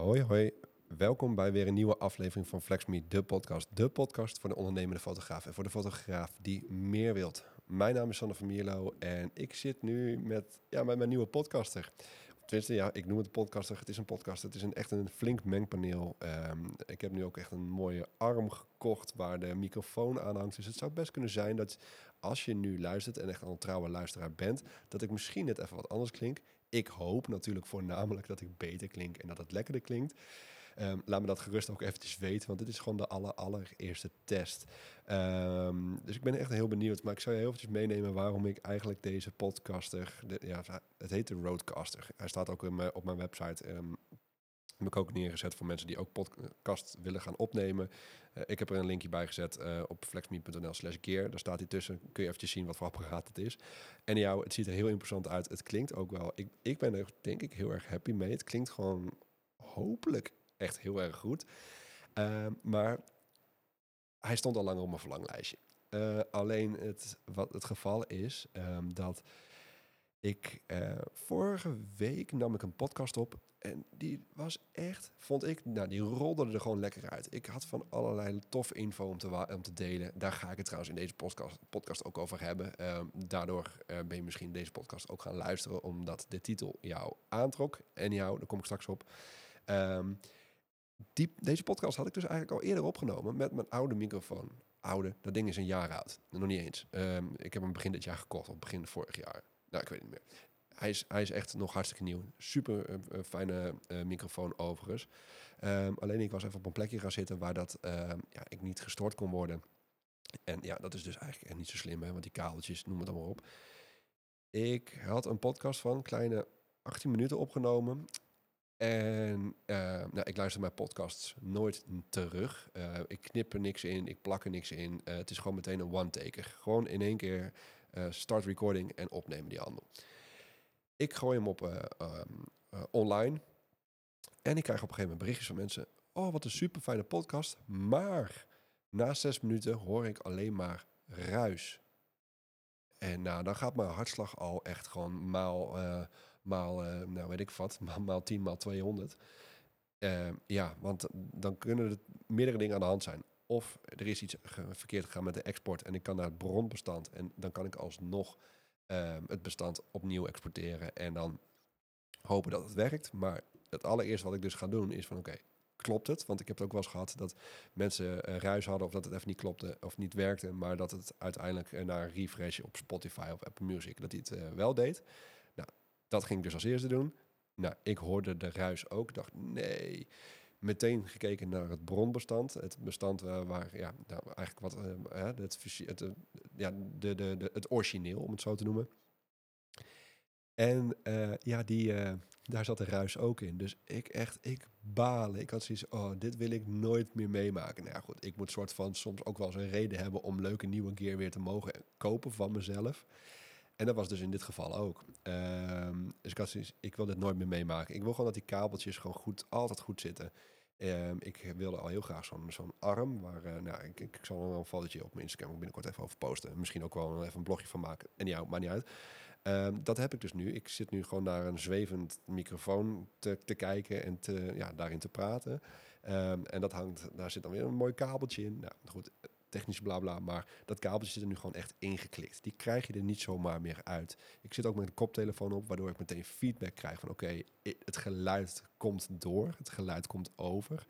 Hoi, hoi. Welkom bij weer een nieuwe aflevering van FlexMe, de podcast. De podcast voor de ondernemende fotograaf en voor de fotograaf die meer wilt. Mijn naam is Sander van Mierlo en ik zit nu met, ja, met mijn nieuwe podcaster. Tenminste, ja, ik noem het podcaster. Het is een podcast. Het is een, echt een flink mengpaneel. Ehm, ik heb nu ook echt een mooie arm gekocht waar de microfoon aan hangt. Dus het zou best kunnen zijn dat als je nu luistert en echt een trouwe luisteraar bent, dat ik misschien net even wat anders klink. Ik hoop natuurlijk voornamelijk dat ik beter klink en dat het lekkerder klinkt. Ehm, laat me dat gerust ook eventjes weten, want dit is gewoon de aller, allereerste test. Ehm, dus ik ben echt heel benieuwd. Maar ik zou je heel eventjes meenemen waarom ik eigenlijk deze podcaster... Ja, het heet de Roadcaster. Hij staat ook op mijn website... Um, heb ik ook neergezet voor mensen die ook podcast willen gaan opnemen. Uh, ik heb er een linkje bij gezet uh, op flexme.nl slash gear. Daar staat hij tussen. Kun je eventjes zien wat voor apparaat het is. En jou, het ziet er heel interessant uit. Het klinkt ook wel. Ik, ik ben er denk ik heel erg happy mee. Het klinkt gewoon hopelijk echt heel erg goed. Uh, maar hij stond al lang op mijn verlanglijstje. Uh, alleen het, wat het geval is um, dat ik uh, vorige week nam ik een podcast op en die was echt, vond ik, nou die rolde er gewoon lekker uit. Ik had van allerlei toffe info om te, om te delen. Daar ga ik het trouwens in deze podcast, podcast ook over hebben. Um, daardoor uh, ben je misschien deze podcast ook gaan luisteren omdat de titel jou aantrok. En jou, daar kom ik straks op. Um, die, deze podcast had ik dus eigenlijk al eerder opgenomen met mijn oude microfoon. Oude, dat ding is een jaar oud. Nog niet eens. Um, ik heb hem begin dit jaar gekocht, of begin vorig jaar. Nou, ik weet niet meer. Hij is, hij is echt nog hartstikke nieuw. Super uh, fijne uh, microfoon overigens. Um, alleen ik was even op een plekje gaan zitten waar dat, uh, ja, ik niet gestoord kon worden. En ja, dat is dus eigenlijk echt niet zo slim, hè, want die kabeltjes, noem het maar op. Ik had een podcast van kleine 18 minuten opgenomen. En uh, nou, ik luister mijn podcasts nooit terug. Ik knip er niks in, ik plak er niks in. Het is gewoon meteen een one-taker. Gewoon in één keer start recording en opnemen die handel. Ik gooi hem op um, online. En ik krijg op een gegeven moment berichtjes van mensen. Oh, wat een super fijne podcast. Maar na zes minuten hoor ik alleen maar ruis. En nou, dan gaat mijn hartslag al echt gewoon maal maal, nou weet ik wat, maal, maal 10, maal 200. Uh, ja, want dan kunnen er meerdere dingen aan de hand zijn. Of er is iets verkeerd gegaan met de export en ik kan naar het bronbestand en dan kan ik alsnog uh, het bestand opnieuw exporteren en dan hopen dat het werkt. Maar het allereerste wat ik dus ga doen is van oké, klopt het? Want ik heb het ook wel eens gehad dat mensen uh, ruis hadden of dat het even niet klopte of niet werkte, maar dat het uiteindelijk uh, naar een refresh op Spotify of Apple Music, dat hij het uh, wel deed. Dat ging ik dus als eerste doen. Nou, ik hoorde de ruis ook. dacht, nee. Meteen gekeken naar het bronbestand. Het bestand waar, ja, nou, eigenlijk wat, uh, het, uh, ja, de, de, de, het origineel, om het zo te noemen. En ja, die, daar zat de ruis ook in. Dus ik echt, ik balen. Ik had zoiets, oh, dit wil ik nooit meer meemaken. Nou goed, ik moet soort van soms ook wel eens een reden hebben om leuke nieuwe keer weer te mogen kopen van mezelf. En dat was dus in dit geval ook. Um, dus ik ik wil dit nooit meer meemaken. Ik wil gewoon dat die kabeltjes gewoon goed, altijd goed zitten. Um, ik wilde al heel graag zo'n arm. Waar, uh, nou, ik, ik, zal er wel een fotootje op mijn Instagram binnenkort even over posten. Misschien ook wel even een blogje van maken. En ja, maakt niet uit. Um, dat heb ik dus nu. Ik zit nu gewoon naar een zwevend microfoon te, te kijken en te, ja, daarin te praten. en dat hangt, daar zit dan weer een mooi kabeltje in. Nou goed, technisch blabla. Maar dat kabeltje zit er nu gewoon echt ingeklikt. Die krijg je er niet zomaar meer uit. Ik zit ook met een koptelefoon op, waardoor ik meteen feedback krijg van oké, het geluid komt door, het geluid komt over.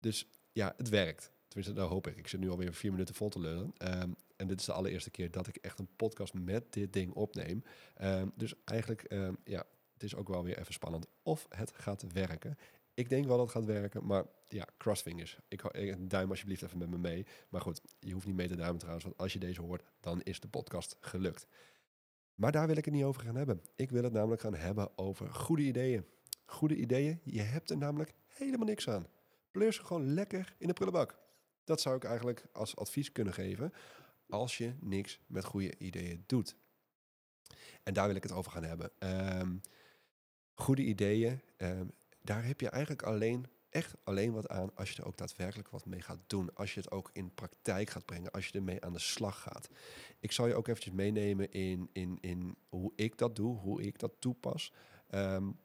Dus ja, het werkt. Tenminste, dat hoop ik. Ik zit nu alweer vier minuten vol te lullen. Um, en dit is de allereerste keer dat ik echt een podcast met dit ding opneem. Um, dus eigenlijk, um, ja, het is ook wel weer even spannend of het gaat werken. Ik denk wel dat het gaat werken, maar ja, crossfingers. Ik, ik duim alsjeblieft even met me mee. Maar goed, je hoeft niet mee te duimen trouwens, want als je deze hoort, dan is de podcast gelukt. Maar daar wil ik het niet over gaan hebben. Ik wil het namelijk gaan hebben over goede ideeën. Goede ideeën, je hebt er namelijk helemaal niks aan. Ze gewoon lekker in de prullenbak. Dat zou ik eigenlijk als advies kunnen geven als je niks met goede ideeën doet. En daar wil ik het over gaan hebben. Um, goede ideeën, um, daar heb je eigenlijk alleen, echt alleen wat aan als je er ook daadwerkelijk wat mee gaat doen. Als je het ook in praktijk gaat brengen, als je ermee aan de slag gaat. Ik zal je ook eventjes meenemen in, in, in hoe ik dat doe, hoe ik dat toepas. Um,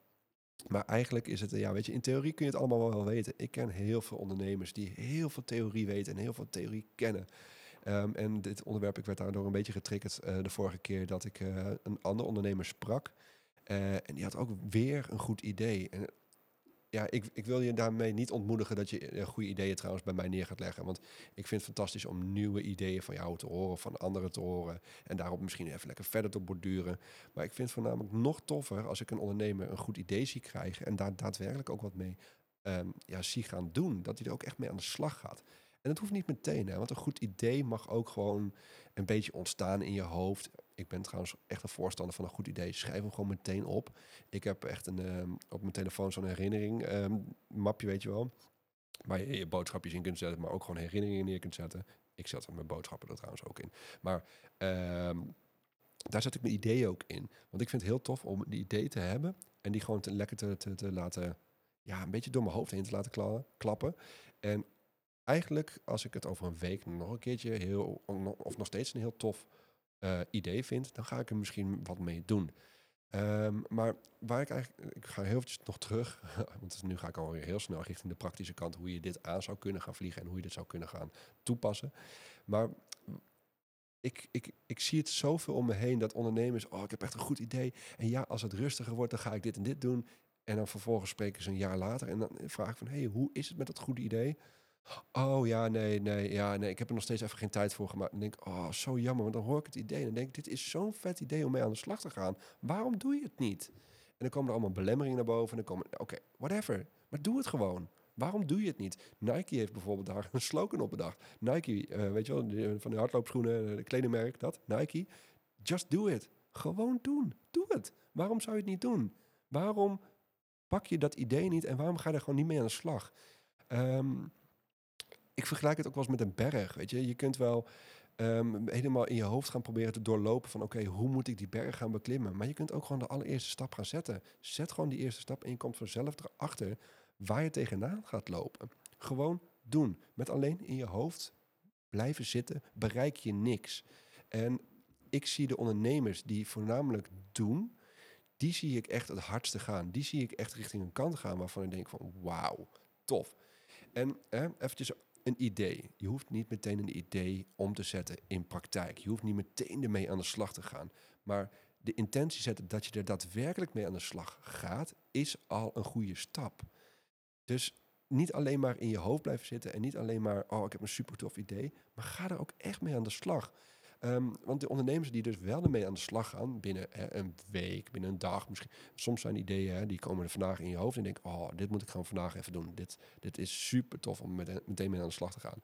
Maar eigenlijk is het, ja, weet je, in theorie kun je het allemaal wel weten. Ik ken heel veel ondernemers die heel veel theorie weten en heel veel theorie kennen. Ehm, en dit onderwerp, ik werd daardoor een beetje getriggerd uh, de vorige keer dat ik uh, een ander ondernemer sprak. Uh, en die had ook weer een goed idee. En ja, ik, ik wil je daarmee niet ontmoedigen dat je goede ideeën trouwens bij mij neer gaat leggen. Want ik vind het fantastisch om nieuwe ideeën van jou te horen, van anderen te horen. En daarop misschien even lekker verder te borduren. Maar ik vind het voornamelijk nog toffer als ik een ondernemer een goed idee zie krijgen. En daar daadwerkelijk ook wat mee um, ja, zie gaan doen. Dat hij er ook echt mee aan de slag gaat. En dat hoeft niet meteen, want een goed idee mag ook gewoon een beetje ontstaan in je hoofd. Ik ben trouwens echt een voorstander van een goed idee. Schrijf hem gewoon meteen op. Ik heb echt een, um, op mijn telefoon zo'n herinnering um, mapje, weet je wel. Waar je je boodschapjes in kunt zetten, maar ook gewoon herinneringen neer kunt zetten. Ik zet mijn boodschappen er trouwens ook in. Maar um, daar zet ik mijn ideeën ook in. Want ik vind het heel tof om die idee te hebben en die gewoon te, lekker te, te, te laten, ja, een beetje door mijn hoofd heen te laten kla klappen. En eigenlijk, als ik het over een week nog een keertje heel, of nog steeds een heel tof uh, idee vind, dan ga ik er misschien wat mee doen. Um, maar waar ik eigenlijk, ik ga heel eventjes nog terug, want nu ga ik alweer heel snel richting de praktische kant, hoe je dit aan zou kunnen gaan vliegen en hoe je dit zou kunnen gaan toepassen. Maar ik, ik, ik zie het zoveel om me heen dat ondernemers, oh, ik heb echt een goed idee. En ja, als het rustiger wordt, dan ga ik dit en dit doen. En dan vervolgens spreken ze een jaar later en dan vraag ik van, hé, hey, hoe is het met dat goede idee? Oh ja, nee, nee, ja, nee. Ik heb er nog steeds even geen tijd voor gemaakt. En denk oh, zo jammer. Want dan hoor ik het idee en dan denk dit is zo'n vet idee om mee aan de slag te gaan. Waarom doe je het niet? En dan komen er allemaal belemmeringen naar boven. En dan komen, oké, whatever. Maar doe het gewoon. Waarom doe je het niet? Nike heeft bijvoorbeeld daar een slogan op bedacht. Nike, uh, weet je wel, van de hardloopschoenen, de kledingmerk, dat. Nike, just do it. Gewoon doen. Doe het. Waarom zou je het niet doen? Waarom pak je dat idee niet en waarom ga je er gewoon niet mee aan de slag? Um, ik vergelijk het ook wel eens met een berg. Weet je, je kunt wel um, helemaal in je hoofd gaan proberen te doorlopen van oké, hoe moet ik die berg gaan beklimmen? Maar je kunt ook gewoon de allereerste stap gaan zetten. Zet gewoon die eerste stap en je komt vanzelf erachter waar je tegenaan gaat lopen. Gewoon doen. Met alleen in je hoofd blijven zitten, bereik je niks. En ik zie de ondernemers die voornamelijk doen, die zie ik echt het hardste gaan. Die zie ik echt richting een kant gaan waarvan ik denk van wauw, tof. En hè, eventjes een idee. Je hoeft niet meteen een idee om te zetten in praktijk. Je hoeft niet meteen ermee aan de slag te gaan. Maar de intentie zetten dat je er daadwerkelijk mee aan de slag gaat, is al een goede stap. Dus niet alleen maar in je hoofd blijven zitten en niet alleen maar, oh, ik heb een super tof idee, maar ga er ook echt mee aan de slag. Um, want de ondernemers die dus wel ermee aan de slag gaan, binnen hè, een week, binnen een dag, misschien. Soms zijn ideeën, hè, die komen er vandaag in je hoofd en denk, oh, dit moet ik gewoon vandaag even doen. Dit, dit is super tof om met, meteen mee aan de slag te gaan.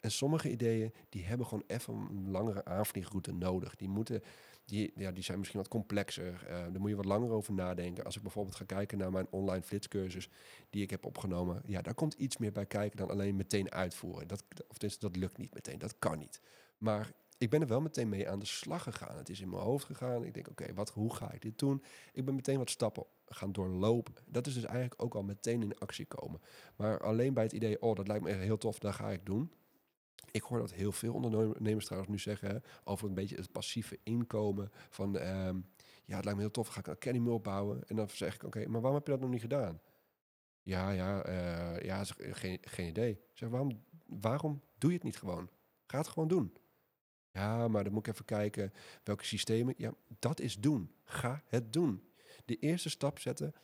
En sommige ideeën, die hebben gewoon even een langere aanvliegroute nodig. Die, moeten, die, ja, die zijn misschien wat complexer. Uh, daar moet je wat langer over nadenken. Als ik bijvoorbeeld ga kijken naar mijn online flitscursus die ik heb opgenomen. Ja, daar komt iets meer bij kijken dan alleen meteen uitvoeren. Dat, of dat lukt niet meteen, dat kan niet. Maar ik ben er wel meteen mee aan de slag gegaan. Het is in mijn hoofd gegaan. Ik denk, oké, wat, hoe ga ik dit doen? Ik ben meteen wat stappen gaan doorlopen. Dat is dus eigenlijk ook al meteen in actie komen. Maar alleen bij het idee, oh, dat lijkt me echt heel tof, dat ga ik doen. Ik hoor dat heel veel ondernemers trouwens nu zeggen over een beetje het passieve inkomen. Van ehm, ja, het lijkt me heel tof, ga ik een academy opbouwen. En dan zeg ik, oké, maar waarom heb je dat nog niet gedaan? Ja, ja, uh, ja, geen, geen idee. zeg, waarom, waarom doe je het niet gewoon? Ga het gewoon doen. Ja, maar dan moet ik even kijken welke systemen. Ja, dat is doen. Ga het doen. De eerste stap zetten,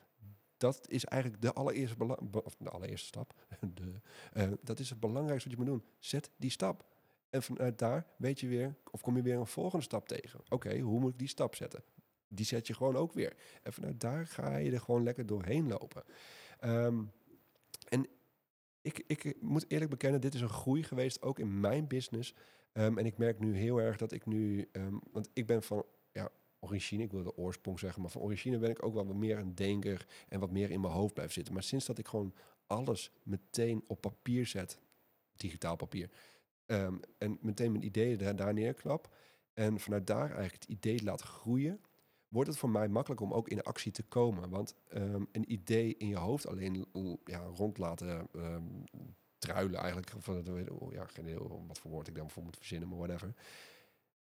dat is eigenlijk de allereerste, of de allereerste stap. De, uh, dat is het belangrijkste wat je moet doen. Zet die stap. En vanuit daar weet je weer, of kom je weer een volgende stap tegen. Oké, hoe moet ik die stap zetten? Die zet je gewoon ook weer. En vanuit daar ga je er gewoon lekker doorheen lopen. Um, en ik, ik moet eerlijk bekennen, dit is een groei geweest, ook in mijn business. Um, en ik merk nu heel erg dat ik nu, um, want ik ben van ja, origine, ik wil de oorsprong zeggen, maar van origine ben ik ook wel wat meer een denker en wat meer in mijn hoofd blijf zitten. Maar sinds dat ik gewoon alles meteen op papier zet, digitaal papier, um, en meteen mijn ideeën daar, daar neerklap en vanuit daar eigenlijk het idee laat groeien, wordt het voor mij makkelijk om ook in actie te komen. Want een idee in je hoofd alleen ja, rond laten um, truilen eigenlijk. Van, oh, ja, geen wat voor woord ik daarvoor moet verzinnen, maar whatever.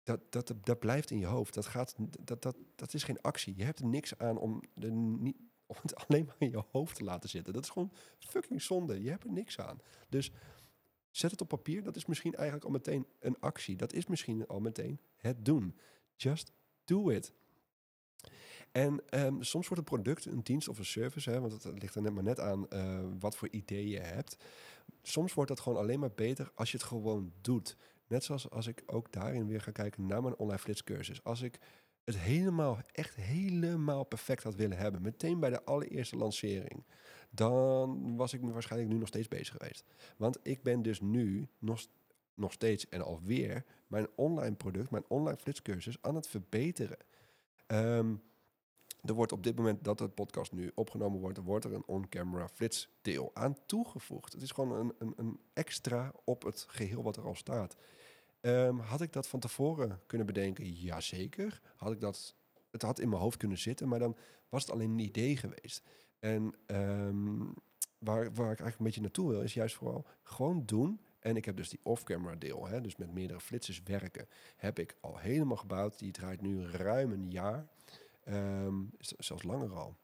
Dat, dat, dat blijft in je hoofd. Dat, gaat, dat, dat, dat is geen actie. Je hebt er niks aan om, de, niet, het alleen maar in je hoofd te laten zitten. Dat is gewoon fucking zonde. Je hebt er niks aan. Dus zet het op papier. Dat is misschien eigenlijk al meteen een actie. Dat is misschien al meteen het doen. Just do it. En ehm, soms wordt een product, een dienst of een service, hè, want het ligt er net maar net aan uh, wat voor ideeën je hebt. Soms wordt dat gewoon alleen maar beter als je het gewoon doet. Net zoals als ik ook daarin weer ga kijken naar mijn online flitscursus. Als ik het helemaal, echt helemaal perfect had willen hebben, meteen bij de allereerste lancering, dan was ik waarschijnlijk nu nog steeds bezig geweest. Want ik ben dus nu nog, nog steeds en alweer mijn online product, mijn online flitscursus aan het verbeteren. Um, er wordt op dit moment dat het podcast nu opgenomen wordt, wordt er een on-camera flitsdeel aan toegevoegd. Het is gewoon een, een, een, extra op het geheel wat er al staat. Um, had ik dat van tevoren kunnen bedenken? Jazeker. Had ik dat, het had in mijn hoofd kunnen zitten, maar dan was het alleen een idee geweest. En um, waar, waar ik eigenlijk een beetje naartoe wil, is juist vooral gewoon doen. En ik heb dus die off-camera deel, hè, dus met meerdere flitsers werken, heb ik al helemaal gebouwd. Die draait nu ruim een jaar. Um, zelfs langer al.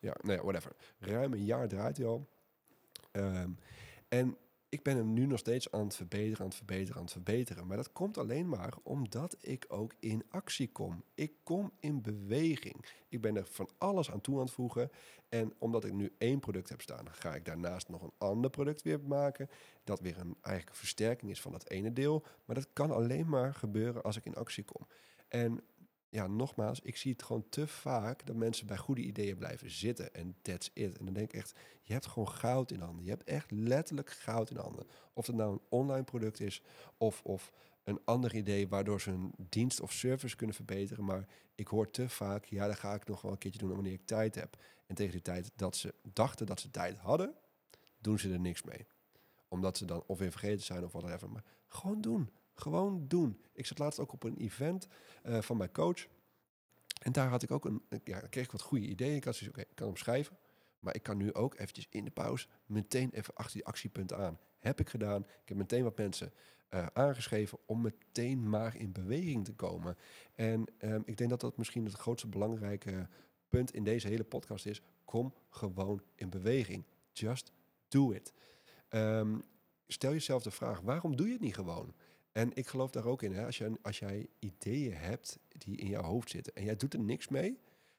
Ja, nou whatever. Ruim een jaar draait hij al. Um, en ik ben hem nu nog steeds aan het verbeteren, aan het verbeteren, aan het verbeteren. Maar dat komt alleen maar omdat ik ook in actie kom. Ik kom in beweging. Ik ben er van alles aan toe aan het voegen. En omdat ik nu één product heb staan, ga ik daarnaast nog een ander product weer maken. Dat weer een eigenlijk versterking is van dat ene deel. Maar dat kan alleen maar gebeuren als ik in actie kom. En ja, nogmaals, ik zie het gewoon te vaak dat mensen bij goede ideeën blijven zitten. En that's it. En dan denk ik echt, je hebt gewoon goud in handen. Je hebt echt letterlijk goud in handen. Of het nou een online product is of, of een ander idee waardoor ze hun dienst of service kunnen verbeteren. Maar ik hoor te vaak, ja, dat ga ik nog wel een keertje doen wanneer ik tijd heb. En tegen die tijd dat ze dachten dat ze tijd hadden, doen ze er niks mee. Omdat ze dan of weer vergeten zijn of whatever. Maar gewoon doen. Gewoon doen. Ik zat laatst ook op een event uh, van mijn coach. En daar had ik ook een, ja, kreeg ik wat goede ideeën. Ik had zoiets, oké, ik kan hem schrijven. Maar ik kan nu ook eventjes in de pauze meteen even achter die actiepunten aan. Heb ik gedaan. Ik heb meteen wat mensen uh, aangeschreven om meteen maar in beweging te komen. En um, ik denk dat dat misschien het grootste belangrijke punt in deze hele podcast is. Kom gewoon in beweging. Just do it. Um, stel jezelf de vraag, waarom doe je het niet gewoon? En ik geloof daar ook in. Hè? Als, je, als jij ideeën hebt die in jouw hoofd zitten en jij doet er niks mee,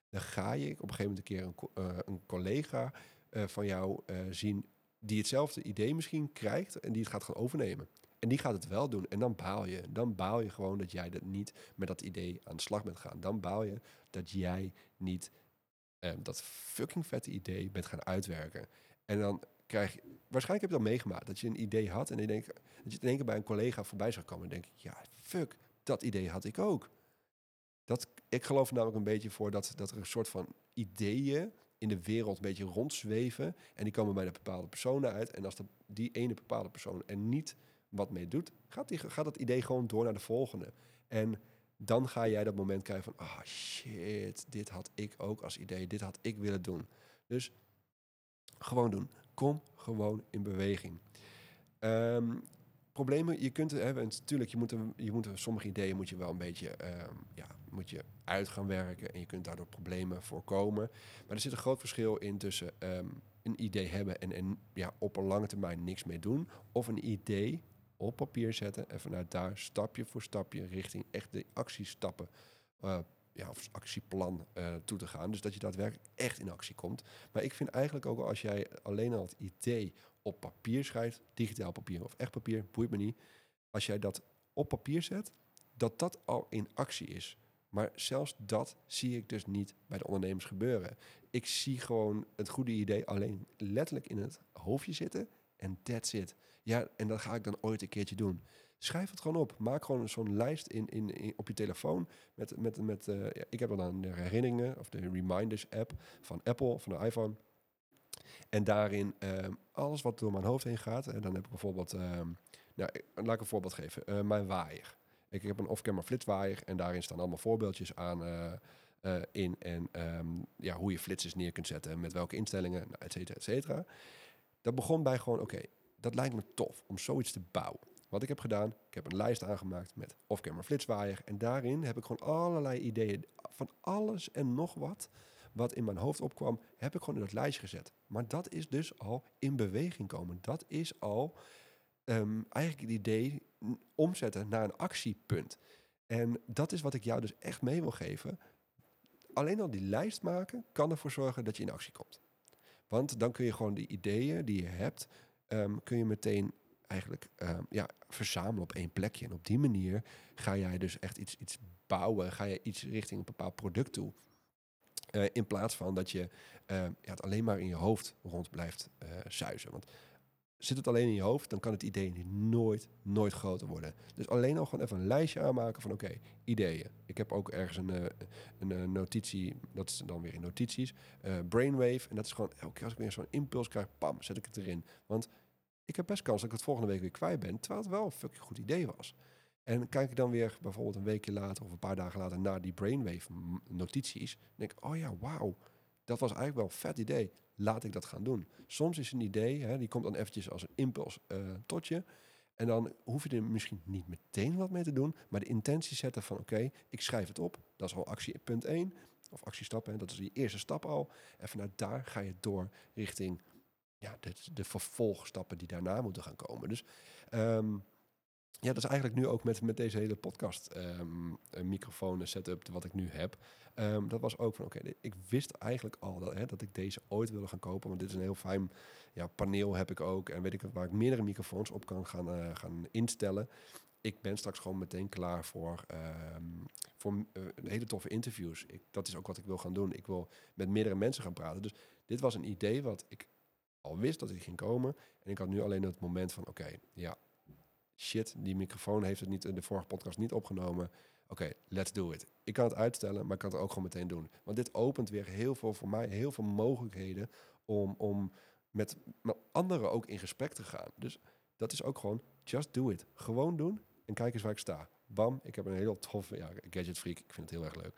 dan ga je op een gegeven moment een keer een, een collega uh, van jou uh, zien die hetzelfde idee misschien krijgt en die het gaat gaan overnemen. En die gaat het wel doen. En dan baal je. Dan baal je gewoon dat jij dat niet met dat idee aan de slag bent gaan. Dan baal je dat jij niet dat fucking vette idee bent gaan uitwerken. En dan krijg waarschijnlijk heb je dat meegemaakt, dat je een idee had en je denkt, dat je in één keer bij een collega voorbij zou komen en denk ja, fuck, dat idee had ik ook. Dat, ik geloof namelijk een beetje voor dat, dat er een soort van ideeën in de wereld een beetje rondzweven en die komen bij de bepaalde personen uit. En als dat, die ene bepaalde persoon er niet wat mee doet, gaat, die, gaat dat idee gewoon door naar de volgende. En dan ga jij dat moment krijgen van, ah oh shit, dit had ik ook als idee, dit had ik willen doen. Dus gewoon doen. Kom gewoon in beweging. Um, problemen, je kunt hebben. Natuurlijk, je moet, je moet sommige ideeën moet je wel een beetje um, ja, moet je uit gaan werken. En je kunt daardoor problemen voorkomen. Maar er zit een groot verschil in tussen um, een idee hebben en, en ja, op een lange termijn niks mee doen. Of een idee op papier zetten en vanuit daar stapje voor stapje richting echt de actiestappen uh, ja, of actieplan uh, toe te gaan. Dus dat je daadwerkelijk echt in actie komt. Maar ik vind eigenlijk ook als jij alleen al het idee op papier schrijft, digitaal papier of echt papier, boeit me niet. Als jij dat op papier zet, dat dat al in actie is. Maar zelfs dat zie ik dus niet bij de ondernemers gebeuren. Ik zie gewoon het goede idee alleen letterlijk in het hoofdje zitten en that's it. Ja, en dat ga ik dan ooit een keertje doen. Schrijf het gewoon op. Maak gewoon zo'n lijst in, in, op je telefoon. Met, met, met, uh, ik heb dan de herinneringen of de reminders app van Apple, van de iPhone. En daarin uh, alles wat door mijn hoofd heen gaat. En dan heb ik bijvoorbeeld, uh, nou, laat ik een voorbeeld geven. Uh, mijn waaier. Ik heb een off-camera flitswaaier en daarin staan allemaal voorbeeldjes aan in. En um, ja, hoe je flitsers neer kunt zetten, met welke instellingen, nou, et cetera, et cetera. Dat begon bij gewoon, oké, dat lijkt me tof om zoiets te bouwen. Wat ik heb gedaan, ik heb een lijst aangemaakt met off-camera flitswaaier. En daarin heb ik gewoon allerlei ideeën van alles en nog wat. wat in mijn hoofd opkwam, heb ik gewoon in dat lijstje gezet. Maar dat is dus al in beweging komen. Dat is al um, eigenlijk het idee omzetten naar een actiepunt. En dat is wat ik jou dus echt mee wil geven. Alleen al die lijst maken kan ervoor zorgen dat je in actie komt. Want dan kun je gewoon die ideeën die je hebt, um, kun je meteen eigenlijk um, ja, verzamelen op één plekje. En op die manier ga jij dus echt iets, iets bouwen, ga je iets richting een bepaald product toe. Uh, in plaats van dat je uh, ja, het alleen maar in je hoofd rond blijft uh, zuizen. Want zit het alleen in je hoofd, dan kan het idee nooit, nooit groter worden. Dus alleen al gewoon even een lijstje aanmaken van oké, ideeën. Ik heb ook ergens een, een, een, notitie, dat is dan weer in notities, brainwave. En dat is gewoon elke keer als ik weer zo'n impuls krijg, pam, zet ik het erin. Want ik heb best kans dat ik het volgende week weer kwijt ben, terwijl het wel een fucking goed idee was. En kijk ik dan weer bijvoorbeeld een weekje later of een paar dagen later naar die brainwave notities, denk ik, oh ja, wauw, dat was eigenlijk wel een vet idee. Laat ik dat gaan doen. Soms is een idee, hè, die komt dan eventjes als een impuls uh, tot je. En dan hoef je er misschien niet meteen wat mee te doen, maar de intentie zetten van oké, ik schrijf het op. Dat is al actie punt 1, of actiestappen, dat is die eerste stap al. En vanuit daar ga je door richting ja, de, de vervolgstappen die daarna moeten gaan komen. Dus um, ja, dat is eigenlijk nu ook met, met deze hele podcast um, microfoon setup wat ik nu heb. Um, dat was ook van oké, ik wist eigenlijk al dat, hè, dat ik deze ooit wilde gaan kopen. Want dit is een heel fijn ja, paneel heb ik ook. En weet ik waar ik meerdere microfoons op kan gaan, uh, gaan instellen. Ik ben straks gewoon meteen klaar voor, voor uh, hele toffe interviews. Ik, dat is ook wat ik wil gaan doen. Ik wil met meerdere mensen gaan praten. Dus dit was een idee wat ik al wist dat ik ging komen. En ik had nu alleen het moment van oké, ja, shit, die microfoon heeft het niet in de vorige podcast niet opgenomen. Oké, let's do it. Ik kan het uitstellen, maar ik kan het ook gewoon meteen doen. Want dit opent weer heel veel voor mij, heel veel mogelijkheden om, om met, met anderen ook in gesprek te gaan. Dus dat is ook gewoon, just do it. Gewoon doen en kijk eens waar ik sta. Bam, ik heb een heel tof, ja, gadget freak, ik vind het heel erg leuk.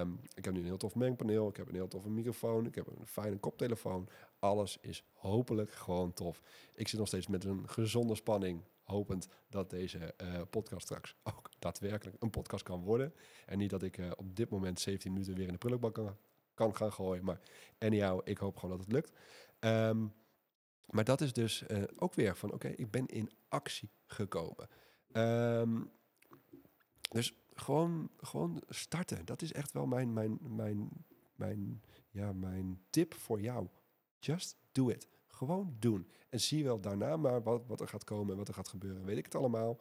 Um, ik heb nu een heel tof mengpaneel, ik heb een heel toffe microfoon, ik heb een fijne koptelefoon. Alles is hopelijk gewoon tof. Ik zit nog steeds met een gezonde spanning hopend dat deze uh, podcast straks ook daadwerkelijk een podcast kan worden. En niet dat ik uh, op dit moment 17 minuten weer in de prullenbak kan, kan gaan gooien. Maar anyhow, ik hoop gewoon dat het lukt. Um, maar dat is dus uh, ook weer van, oké, ik ben in actie gekomen. Um, dus gewoon, gewoon starten. Dat is echt wel mijn, mijn, mijn, mijn, ja, mijn tip voor jou. Just do it. Gewoon doen. En zie wel daarna maar wat, wat er gaat komen en wat er gaat gebeuren. Weet ik het allemaal.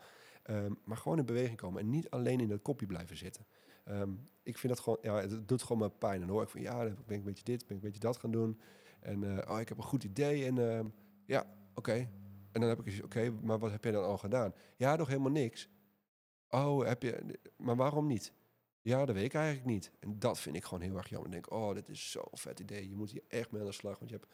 Um, maar gewoon in beweging komen. En niet alleen in dat kopje blijven zitten. Um, ik vind dat gewoon, ja, het doet gewoon mijn pijn. Dan hoor ik van, ja, dan ben ik een beetje dit, ben ik een beetje dat gaan doen. En uh, oh, ik heb een goed idee. En uh, ja, oké. En dan heb ik oké, maar wat heb jij dan al gedaan? Ja, nog helemaal niks. Oh, heb je, maar waarom niet? Ja, dat weet ik eigenlijk niet. En dat vind ik gewoon heel erg jammer. Ik denk, oh, dit is zo'n vet idee. Je moet hier echt mee aan de slag. Want je hebt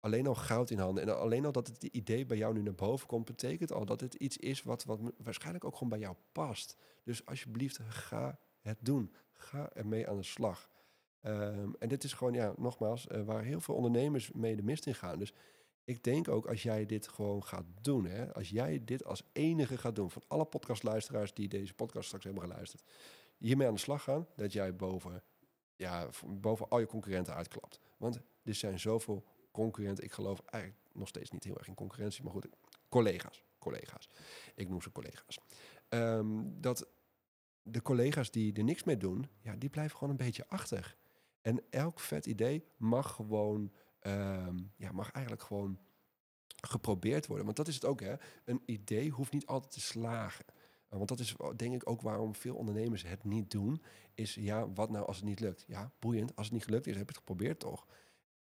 alleen al goud in handen. En alleen al dat het idee bij jou nu naar boven komt, betekent al dat het iets is wat, wat waarschijnlijk ook gewoon bij jou past. Dus alsjeblieft, ga het doen. Ga ermee aan de slag. Um, en dit is gewoon, ja, nogmaals, uh, waar heel veel ondernemers mee de mist in gaan. Dus ik denk ook als jij dit gewoon gaat doen, hè, als jij dit als enige gaat doen van alle podcastluisteraars die deze podcast straks hebben geluisterd, hiermee aan de slag gaan, dat jij boven, ja, boven al je concurrenten uitklapt. Want er zijn zoveel concurrenten. Ik geloof eigenlijk nog steeds niet heel erg in concurrentie, maar goed, collega's, collega's. Ik noem ze collega's. Um, dat de collega's die er niks mee doen, ja, die blijven gewoon een beetje achter. En elk vet idee mag gewoon, um, ja, mag eigenlijk gewoon geprobeerd worden. Want dat is het ook, hè. Een idee hoeft niet altijd te slagen. Want dat is denk ik ook waarom veel ondernemers het niet doen. Is ja, wat nou als het niet lukt? Ja, boeiend. Als het niet gelukt is, heb je het geprobeerd toch?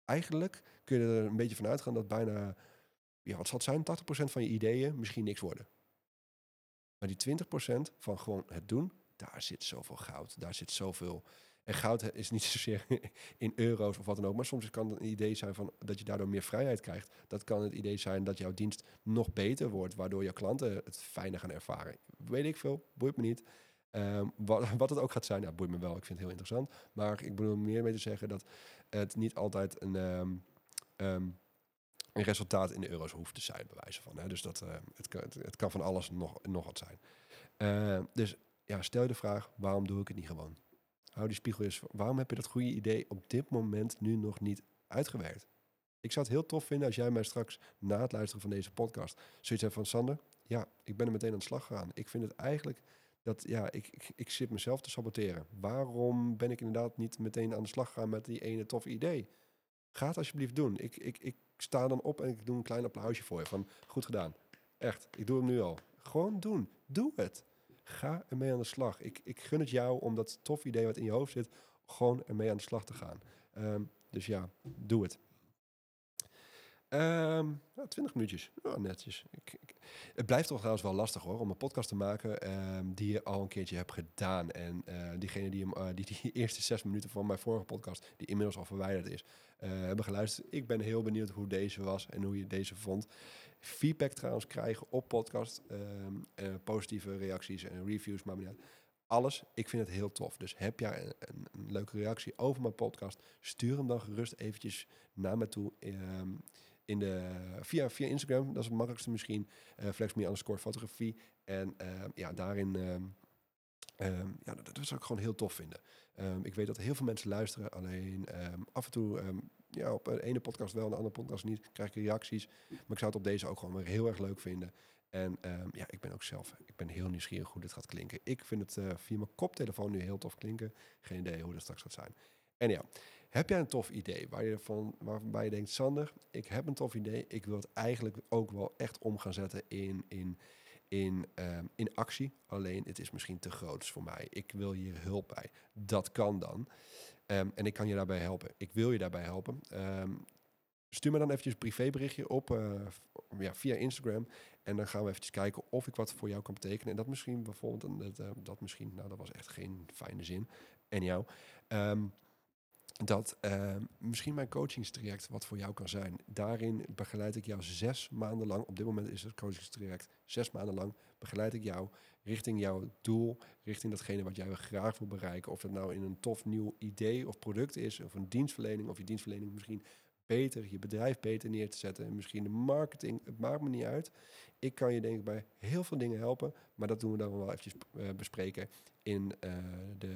Eigenlijk kun je er een beetje van uitgaan dat bijna, ja, wat zal het zijn, 80% van je ideeën misschien niks worden. Maar die 20% van gewoon het doen, daar zit zoveel goud. Daar zit zoveel. En goud is niet zozeer in euro's of wat dan ook. Maar soms kan het een idee zijn van dat je daardoor meer vrijheid krijgt. Dat kan het idee zijn dat jouw dienst nog beter wordt, waardoor je klanten het fijner gaan ervaren. Weet ik veel, boeit me niet. Um, wat, wat, het ook gaat zijn, ja, boeit me wel. Ik vind het heel interessant. Maar ik bedoel meer mee te zeggen dat het niet altijd een, um, um, een resultaat in de euro's hoeft te zijn, bij wijze van. Hè. Dus dat, het, kan, het, kan van alles nog, nog wat zijn. Dus ja, stel je de vraag, waarom doe ik het niet gewoon? Hou die spiegel eens. Waarom heb je dat goede idee op dit moment nu nog niet uitgewerkt? Ik zou het heel tof vinden als jij mij straks na het luisteren van deze podcast zoiets hebt van Sander. Ja, ik ben er meteen aan de slag gegaan. Ik vind het eigenlijk dat ja, ik, ik, ik zit mezelf te saboteren. Waarom ben ik inderdaad niet meteen aan de slag gegaan met die ene toffe idee? Ga het alsjeblieft doen. Ik, ik, ik sta dan op en ik doe een klein applausje voor je. Van goed gedaan. Echt, ik doe hem nu al. Gewoon doen. Doe het. Ga ermee aan de slag. Ik, ik gun het jou om dat tof idee wat in je hoofd zit, gewoon ermee aan de slag te gaan. Ehm, dus ja, doe het. Um, nou, 20 minuutjes. Netjes. Ik, het blijft toch trouwens wel lastig hoor, om een podcast te maken um, die je al een keertje hebt gedaan. En uh, diegene die, hem, uh, die eerste zes minuten van mijn vorige podcast, die inmiddels al verwijderd is, uh, hebben geluisterd. Ik ben heel benieuwd hoe deze was en hoe je deze vond. Feedback trouwens krijgen op podcast. Um, positieve reacties en reviews, maar niet alles. Ik vind het heel tof. Dus heb jij een, een, leuke reactie over mijn podcast, stuur hem dan gerust eventjes naar me toe. Um, in de, via, via Instagram, dat is het makkelijkste misschien. Uh, flexme underscore fotografie. En uh, ja, daarin... Ja, dat, zou ik gewoon heel tof vinden. Ik weet dat heel veel mensen luisteren. Alleen af en toe, ja, op een ene podcast wel, en de andere podcast niet, krijg ik reacties. Maar ik zou het op deze ook gewoon weer heel erg leuk vinden. En ja, ik ben ook zelf, ik ben heel nieuwsgierig hoe dit gaat klinken. Ik vind het uh, via mijn koptelefoon nu heel tof klinken. Geen idee hoe dat straks gaat zijn. En ja, heb jij een tof idee waar je van, je denkt, Sander, ik heb een tof idee. Ik wil het eigenlijk ook wel echt om gaan zetten in, in, in, um, in actie. Alleen het is misschien te groot voor mij. Ik wil hier hulp bij. Dat kan dan. Um, en ik kan je daarbij helpen. Ik wil je daarbij helpen. Um, stuur me dan eventjes een privéberichtje op uh, ja, via Instagram. En dan gaan we eventjes kijken of ik wat voor jou kan betekenen. En dat misschien bijvoorbeeld, dat, uh, dat misschien, nou dat was echt geen fijne zin. En jou. Dat uh, misschien mijn coachingstraject wat voor jou kan zijn. Daarin begeleid ik jou zes maanden lang. Op dit moment is het coachingstraject zes maanden lang. Begeleid ik jou richting jouw doel, richting datgene wat jij graag wil bereiken. Of dat nou in een tof nieuw idee of product is, of een dienstverlening, of je dienstverlening misschien beter, je bedrijf beter neer te zetten. En misschien de marketing, het maakt me niet uit. Ik kan je denk ik bij heel veel dingen helpen, maar dat doen we dan wel eventjes uh, bespreken in, uh, de,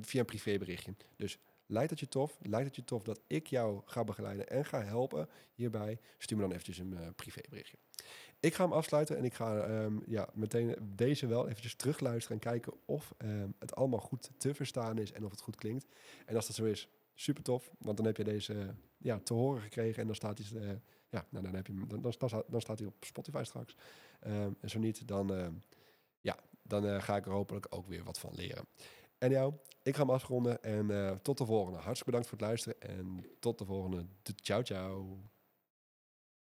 via een privéberichtje. Dus Lijkt het je tof? Lijkt het je tof dat ik jou ga begeleiden en ga helpen hierbij? Stuur me dan eventjes een uh, privéberichtje. Ik ga hem afsluiten en ik ga um, ja, meteen deze wel eventjes terugluisteren en kijken of um, het allemaal goed te verstaan is en of het goed klinkt. En als dat zo is, super tof, want dan heb je deze ja, te horen gekregen en dan staat hij, uh, ja, nou, dan, heb je, dan, dan, dan, staat hij op Spotify straks. Um, en zo niet, dan, ja, dan ga ik er hopelijk ook weer wat van leren. En jou, ik ga hem afronden en uh, tot de volgende. Hartstikke bedankt voor het luisteren en tot de volgende. Ciao, ciao.